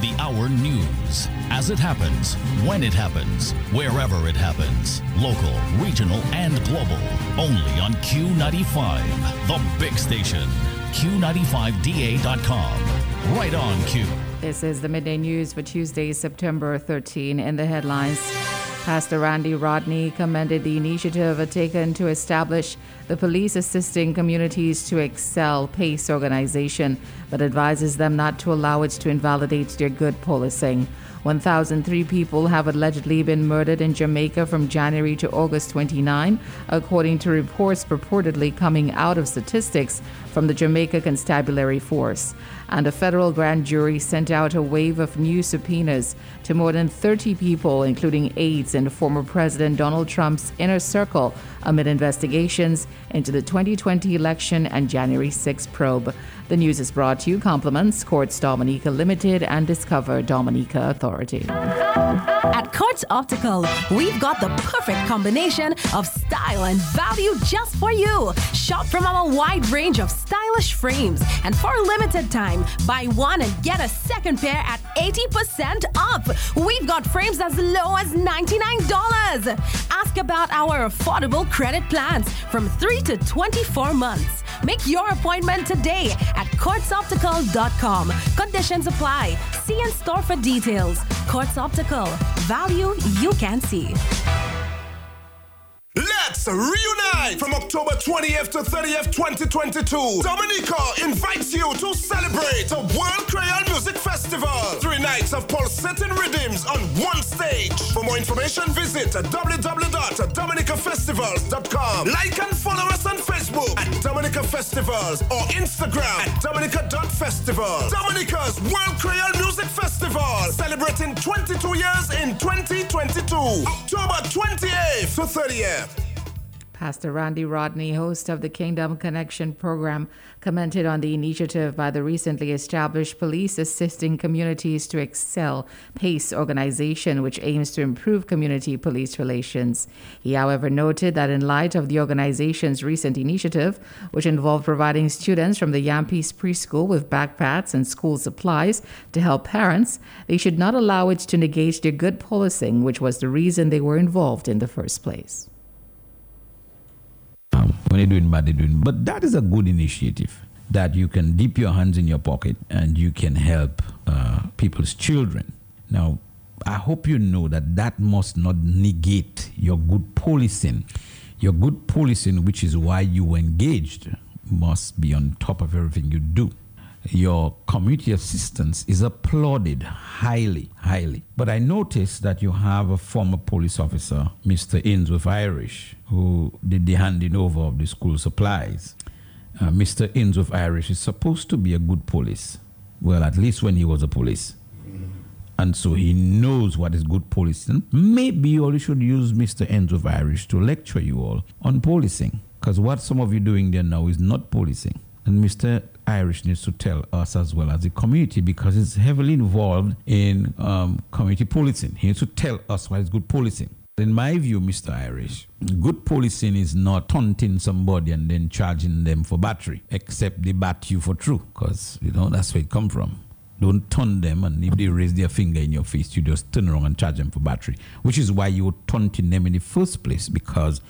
the hour news. As it happens, when it happens, wherever it happens. Local, regional, and global. Only on Q95, the big station. Q95DA.com. Right on Q. This is the midday news for Tuesday, September 13. In the headlines, Pastor Randy Rodney commended the initiative taken to establish the Police Assisting Communities to Excel PACE organization, but advises them not to allow it to invalidate their good policing. 1,003 people have allegedly been murdered in Jamaica from January to August 29, according to reports purportedly coming out of statistics from the Jamaica Constabulary Force. And a federal grand jury sent out a wave of new subpoenas to more than 30 people, including aides and former President Donald Trump's inner circle, amid investigations into the 2020 election and January 6 probe. The news is brought to you compliments Courts Dominica Limited and Discover Dominica Authority. At Courts Optical, we've got the perfect combination of style and value just for you. Shop from our wide range of stylish frames, and for a limited time, buy one and get a second pair at 80% off. We've got frames as low as $99. Ask about our affordable credit plans from 3 to 24 months. Make your appointment today at courtsoptical.com. Conditions apply. See in store for details. Courts Optical. Value you can see. Let's reunite from October 20th to 30th, 2022. Dominica invites you to celebrate a World Creole Music Festival. Three nights of pulsating rhythms on one stage. For more information, visit www.dominicafestivals.com. Like and follow us on Facebook at Dominica Festivals or Instagram at Dominica.festival. Dominica's World Creole Music Festival, celebrating 22 years in 2022. October 28th to 30th. Pastor Randy Rodney, host of the Kingdom Connection program, commented on the initiative by the recently established Police Assisting Communities to Excel PACE organization, which aims to improve community police relations. He, however, noted that in light of the organization's recent initiative, which involved providing students from the Yampies preschool with backpacks and school supplies to help parents, they should not allow it to negate their good policing, which was the reason they were involved in the first place. Um, when they're doing bad, they're doing. But that is a good initiative that you can dip your hands in your pocket and you can help uh, people's children. Now, I hope you know that that must not negate your good policing. Your good policing, which is why you engaged, must be on top of everything you do. Your community assistance is applauded highly, highly. But I noticed that you have a former police officer, Mr. Ainsworth Irish, who did the handing over of the school supplies. Uh, Mr. Ainsworth Irish is supposed to be a good police. Well, at least when he was a police. And so he knows what is good policing. Maybe you all should use Mr. Ainsworth Irish to lecture you all on policing. Because what some of you doing there now is not policing. And Mr. Irish needs to tell us as well as the community because it's heavily involved in um, community policing. He needs to tell us what is good policing. In my view, Mr. Irish, good policing is not taunting somebody and then charging them for battery, except they bat you for true, because you know that's where it come from. Don't taunt them, and if they raise their finger in your face, you just turn around and charge them for battery, which is why you were taunting them in the first place, because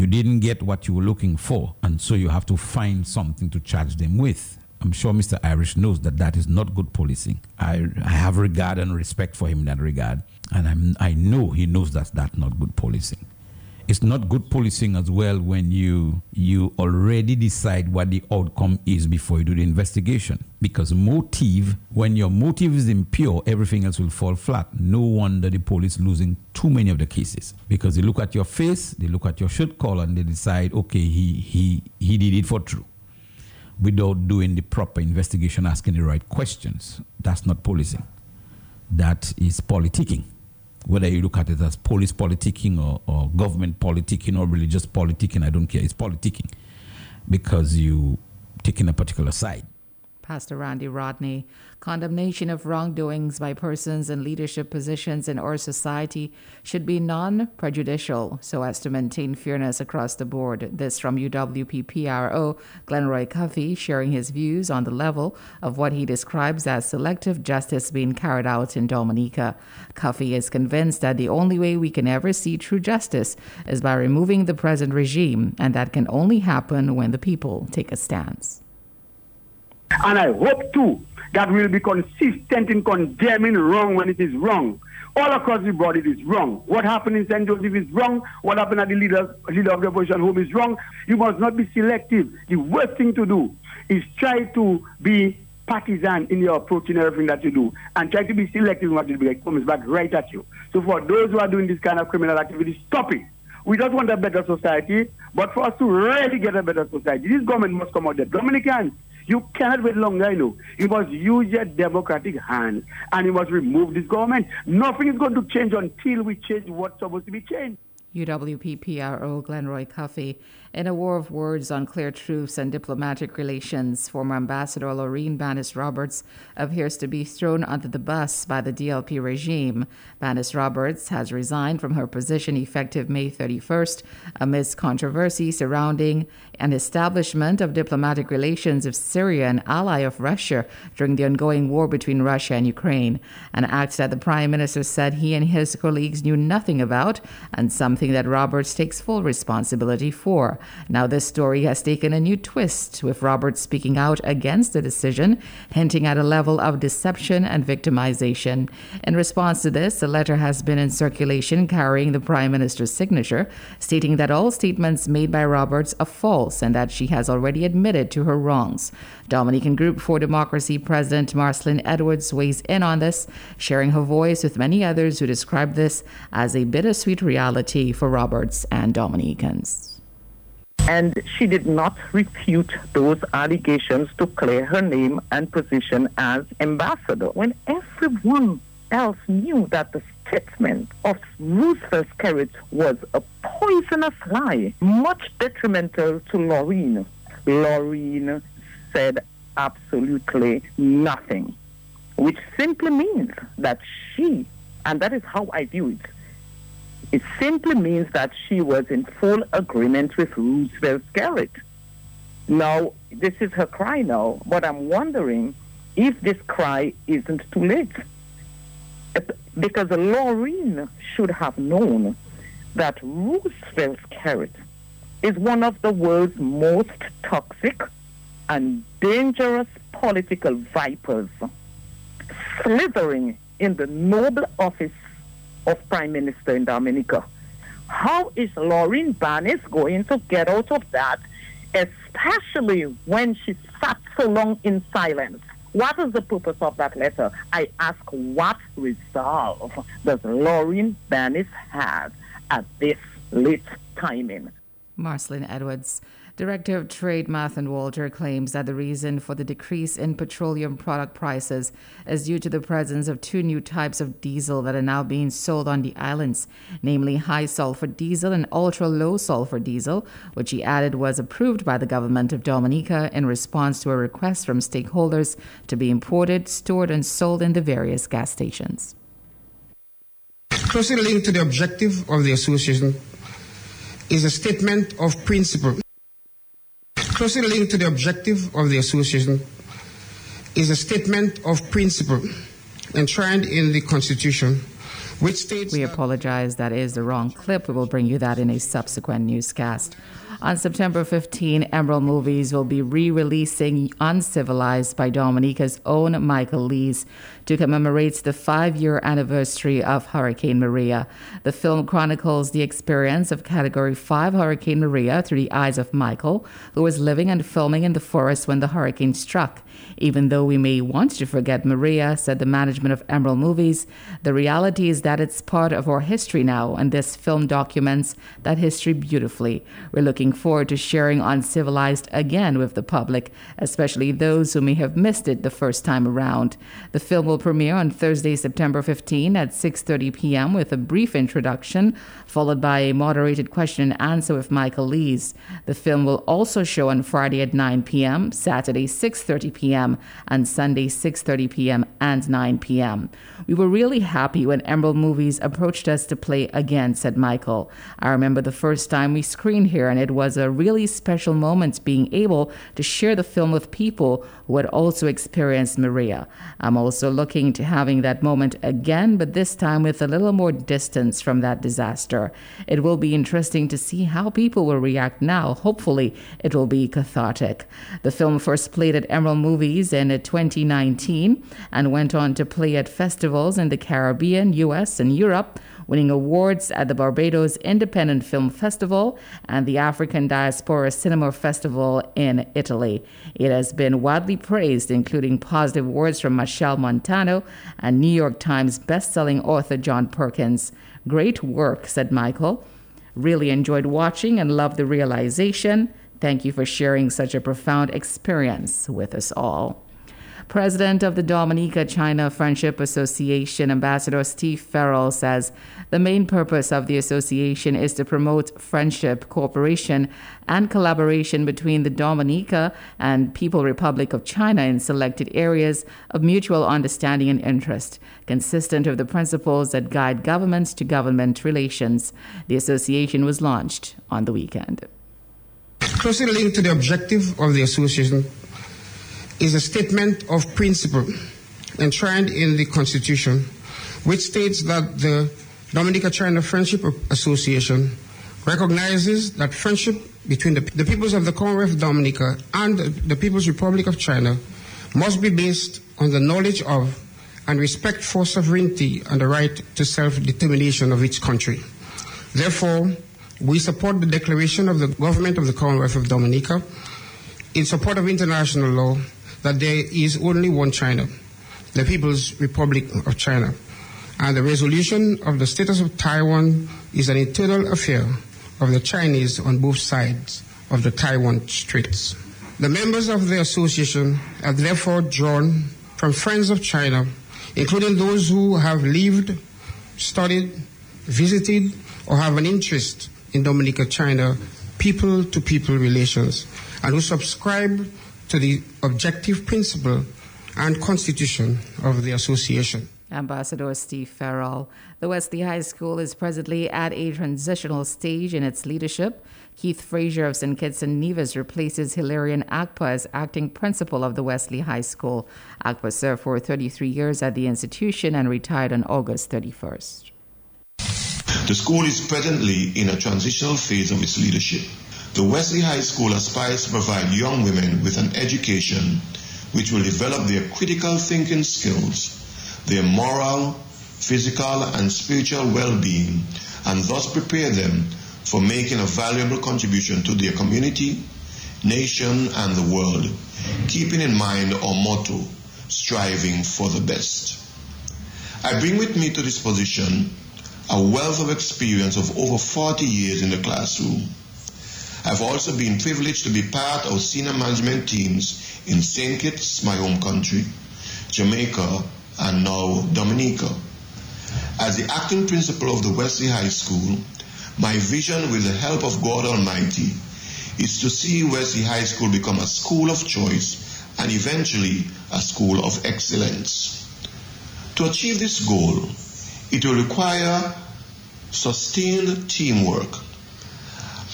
you didn't get what you were looking for, and so you have to find something to charge them with. I'm sure Mr. Irish knows that that is not good policing. I, I have regard and respect for him in that regard, and I'm, I know he knows that that's not good policing. It's not good policing as well when you you already decide what the outcome is before you do the investigation. Because motive, when your motive is impure, everything else will fall flat. No wonder the police losing too many of the cases because they look at your face, they look at your shirt collar, and they decide, okay, he he he did it for true without doing the proper investigation, asking the right questions. That's not policing. That is politicking. Whether you look at it as police politicking or, or government politicking or religious politicking, I don't care. It's politicking because you taking a particular side. Pastor Randy Rodney. Condemnation of wrongdoings by persons in leadership positions in our society should be non prejudicial so as to maintain fairness across the board. This from UWP PRO Glenroy Cuffey sharing his views on the level of what he describes as selective justice being carried out in Dominica. Cuffey is convinced that the only way we can ever see true justice is by removing the present regime, and that can only happen when the people take a stance. And I hope too that we'll be consistent in condemning wrong when it is wrong. All across the board, it is wrong. What happened in St. Joseph is wrong. What happened at the leader, leader of the opposition home is wrong. You must not be selective. The worst thing to do is try to be partisan in your approach in everything that you do and try to be selective in what you do. It comes back right at you. So for those who are doing this kind of criminal activity, stop it. We just want a better society, but for us to really get a better society, this government must come out there. Dominicans, you cannot wait longer, you know. You must use your democratic hand and you must remove this government. Nothing is going to change until we change what's supposed to be changed. UWPPRO Glenroy Cuffey. In a war of words on clear truths and diplomatic relations, former Ambassador Loreen Bannis Roberts appears to be thrown under the bus by the DLP regime. Bannis Roberts has resigned from her position effective May 31st amidst controversy surrounding an establishment of diplomatic relations with Syria, an ally of Russia, during the ongoing war between Russia and Ukraine. An act that the Prime Minister said he and his colleagues knew nothing about, and something that Roberts takes full responsibility for. Now, this story has taken a new twist, with Roberts speaking out against the decision, hinting at a level of deception and victimization. In response to this, a letter has been in circulation carrying the Prime Minister's signature, stating that all statements made by Roberts are false and that she has already admitted to her wrongs. Dominican Group for Democracy President Marcelin Edwards weighs in on this, sharing her voice with many others who describe this as a bittersweet reality for Roberts and Dominicans and she did not refute those allegations to clear her name and position as ambassador when everyone else knew that the statement of Roosevelt Skerrit was a poisonous lie, much detrimental to Loreen. Loreen said absolutely nothing, which simply means that she, and that is how I view it, it simply means that she was in full agreement with Roosevelt Skerrit. Now, this is her cry now, but I'm wondering if this cry isn't too late. Uh, because Loreen should have known that Roosevelt Skerrit is one of the world's most toxic and dangerous political vipers, slithering in the noble office of Prime Minister in Dominica. How is Loreen Bannis going to get out of that, especially when she sat so long in silence? What is the purpose of that letter? I ask, what resolve does Loreen Bannis have at this late timing? Marcelin Edwards. Director of Trade Mathan Walter claims that the reason for the decrease in petroleum product prices is due to the presence of two new types of diesel that are now being sold on the islands, namely high sulfur diesel and ultra low sulfur diesel, which he added was approved by the government of Dominica in response to a request from stakeholders to be imported, stored, and sold in the various gas stations. Closely linked to the objective of the association is a statement of principle closely linked to the objective of the association is a statement of principle enshrined in the Constitution, which states. We apologize, that is the wrong clip. We will bring you that in a subsequent newscast. On September 15, Emerald Movies will be re releasing Uncivilized by Dominica's own Michael Lees to commemorate the five year anniversary of Hurricane Maria. The film chronicles the experience of Category 5 Hurricane Maria through the eyes of Michael, who was living and filming in the forest when the hurricane struck. Even though we may want to forget Maria, said the management of Emerald Movies, the reality is that it's part of our history now, and this film documents that history beautifully. We're looking looking forward to sharing Uncivilized again with the public, especially those who may have missed it the first time around. The film will premiere on Thursday, September 15 at 6:30 p.m. with a brief introduction followed by a moderated question and answer with Michael Lees. The film will also show on Friday at 9 p.m., Saturday 6:30 p.m., and Sunday 6:30 p.m. and 9 p.m. We were really happy when Emerald Movies approached us to play again, said Michael. I remember the first time we screened here, and it was a really special moment being able to share the film with people who had also experienced Maria. I'm also looking to having that moment again, but this time with a little more distance from that disaster. It will be interesting to see how people will react now. Hopefully, it will be cathartic. The film first played at Emerald Movies in 2019 and went on to play at festivals in the Caribbean, US, and Europe winning awards at the Barbados Independent Film Festival and the African Diaspora Cinema Festival in Italy. It has been widely praised, including positive words from Machel Montano and New York Times bestselling author John Perkins. Great work, said Michael. Really enjoyed watching and loved the realization. Thank you for sharing such a profound experience with us all. President of the Dominica China Friendship Association, Ambassador Steve Ferrol, says the main purpose of the association is to promote friendship, cooperation, and collaboration between the Dominica and People Republic of China in selected areas of mutual understanding and interest, consistent with the principles that guide governments to government relations. The association was launched on the weekend. Closely linked to the objective of the association is a statement of principle enshrined in the Constitution, which states that the Dominica China Friendship Association recognizes that friendship between the, the peoples of the Commonwealth of Dominica and the People's Republic of China must be based on the knowledge of and respect for sovereignty and the right to self determination of each country. Therefore, we support the declaration of the government of the Commonwealth of Dominica in support of international law that there is only one China, the People's Republic of China, and the resolution of the status of Taiwan is an internal affair of the Chinese on both sides of the Taiwan Straits. The members of the association are therefore drawn from friends of China, including those who have lived, studied, visited, or have an interest in Dominica China people to people relations, and who subscribe to the objective principle and constitution of the association. Ambassador Steve Ferrol. The Wesley High School is presently at a transitional stage in its leadership. Keith Frazier of St. Kitts and Nevis replaces Hilarion Akpa as acting principal of the Wesley High School. Akpa served for 33 years at the institution and retired on August 31st. The school is presently in a transitional phase of its leadership. The Wesley High School aspires to provide young women with an education which will develop their critical thinking skills, their moral, physical, and spiritual well being, and thus prepare them for making a valuable contribution to their community, nation, and the world, keeping in mind our motto, striving for the best. I bring with me to this position a wealth of experience of over 40 years in the classroom I've also been privileged to be part of senior management teams in St. Kitts, my home country, Jamaica, and now Dominica. As the acting principal of the Wesley High School, my vision with the help of God Almighty is to see Wesley High School become a school of choice and eventually a school of excellence. To achieve this goal, it will require sustained teamwork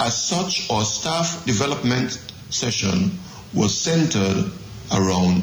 as such, our staff development session was centered around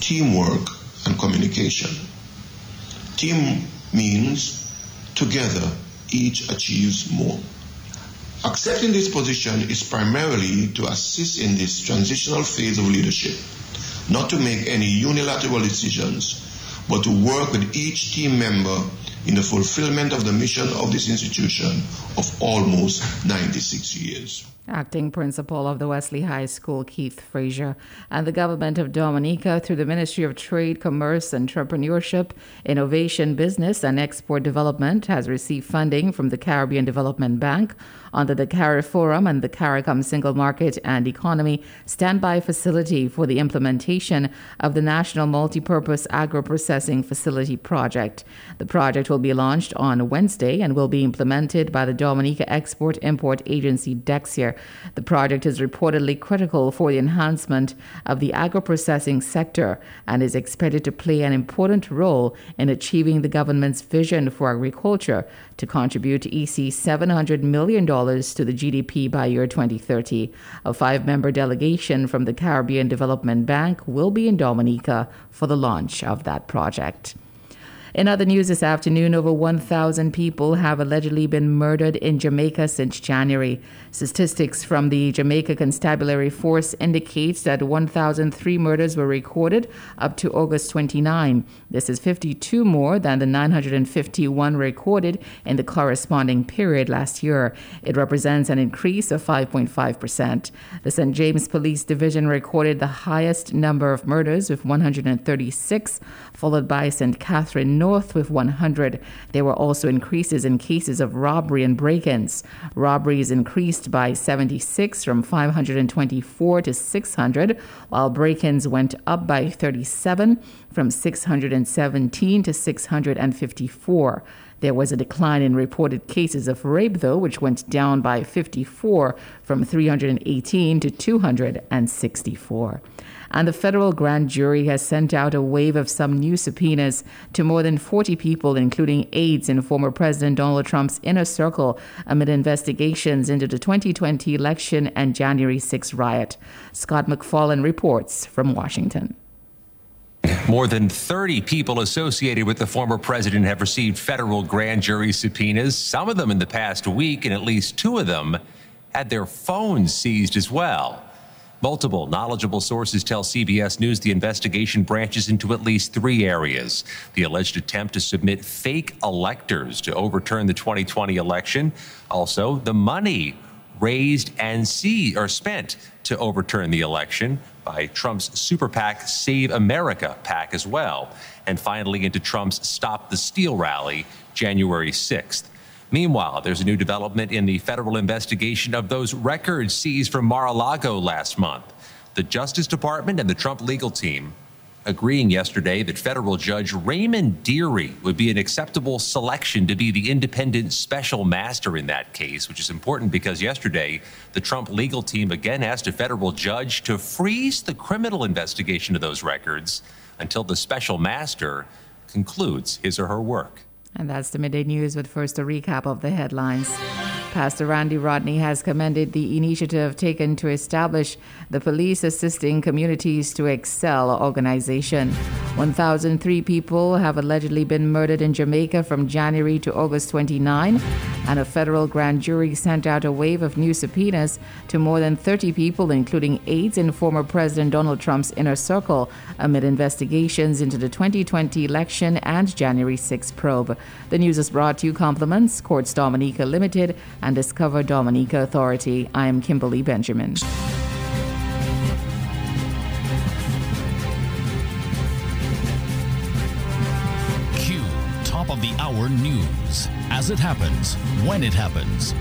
teamwork and communication. Team means together each achieves more. Accepting this position is primarily to assist in this transitional phase of leadership, not to make any unilateral decisions, but to work with each team member in the fulfillment of the mission of this institution of almost 96 years. Acting Principal of the Wesley High School, Keith Frazier, and the Government of Dominica, through the Ministry of Trade, Commerce, Entrepreneurship, Innovation, Business, and Export Development, has received funding from the Caribbean Development Bank under the CARIFORUM and the CARICOM Single Market and Economy Standby Facility for the implementation of the National Multipurpose Agro-Processing Facility project. The project will be launched on Wednesday and will be implemented by the Dominica Export Import Agency DEXIA. The project is reportedly critical for the enhancement of the agro-processing sector and is expected to play an important role in achieving the government's vision for agriculture to contribute EC $700 million to the GDP by year 2030. A five member delegation from the Caribbean Development Bank will be in Dominica for the launch of that project project. In other news this afternoon, over 1,000 people have allegedly been murdered in Jamaica since January. Statistics from the Jamaica Constabulary Force indicates that 1,003 murders were recorded up to August 29. This is 52 more than the 951 recorded in the corresponding period last year. It represents an increase of 5.5%. The St. James Police Division recorded the highest number of murders with 136, followed by St. Catherine North with 100. There were also increases in cases of robbery and break ins. Robberies increased by 76 from 524 to 600, while break ins went up by 37 from 617 to 654. There was a decline in reported cases of rape, though, which went down by 54 from 318 to 264 and the federal grand jury has sent out a wave of some new subpoenas to more than 40 people, including aides in former President Donald Trump's inner circle, amid investigations into the 2020 election and January 6 riot. Scott McFarlane reports from Washington. More than 30 people associated with the former president have received federal grand jury subpoenas, some of them in the past week, and at least two of them had their phones seized as well. Multiple knowledgeable sources tell CBS News the investigation branches into at least three areas. The alleged attempt to submit fake electors to overturn the 2020 election, also, the money raised and see or spent to overturn the election by Trump's super PAC Save America PAC as well, and finally into Trump's Stop the Steal rally January 6th. Meanwhile, there's a new development in the federal investigation of those records seized from Mar a Lago last month. The Justice Department and the Trump legal team agreeing yesterday that federal judge Raymond Dearie would be an acceptable selection to be the independent special master in that case, which is important because yesterday the Trump legal team again asked a federal judge to freeze the criminal investigation of those records until the special master concludes his or her work. And that's the midday news, but first a recap of the headlines. Pastor Randy Rodney has commended the initiative taken to establish the Police Assisting Communities to Excel organization. 1,003 people have allegedly been murdered in Jamaica from January to August 29, and a federal grand jury sent out a wave of new subpoenas to more than 30 people, including aides in former President Donald Trump's inner circle, amid investigations into the 2020 election and January 6 probe. The news is brought to you compliments Courts Dominica Limited and Discover Dominica Authority. I am Kimberly Benjamin. Hour News. As it happens, when it happens.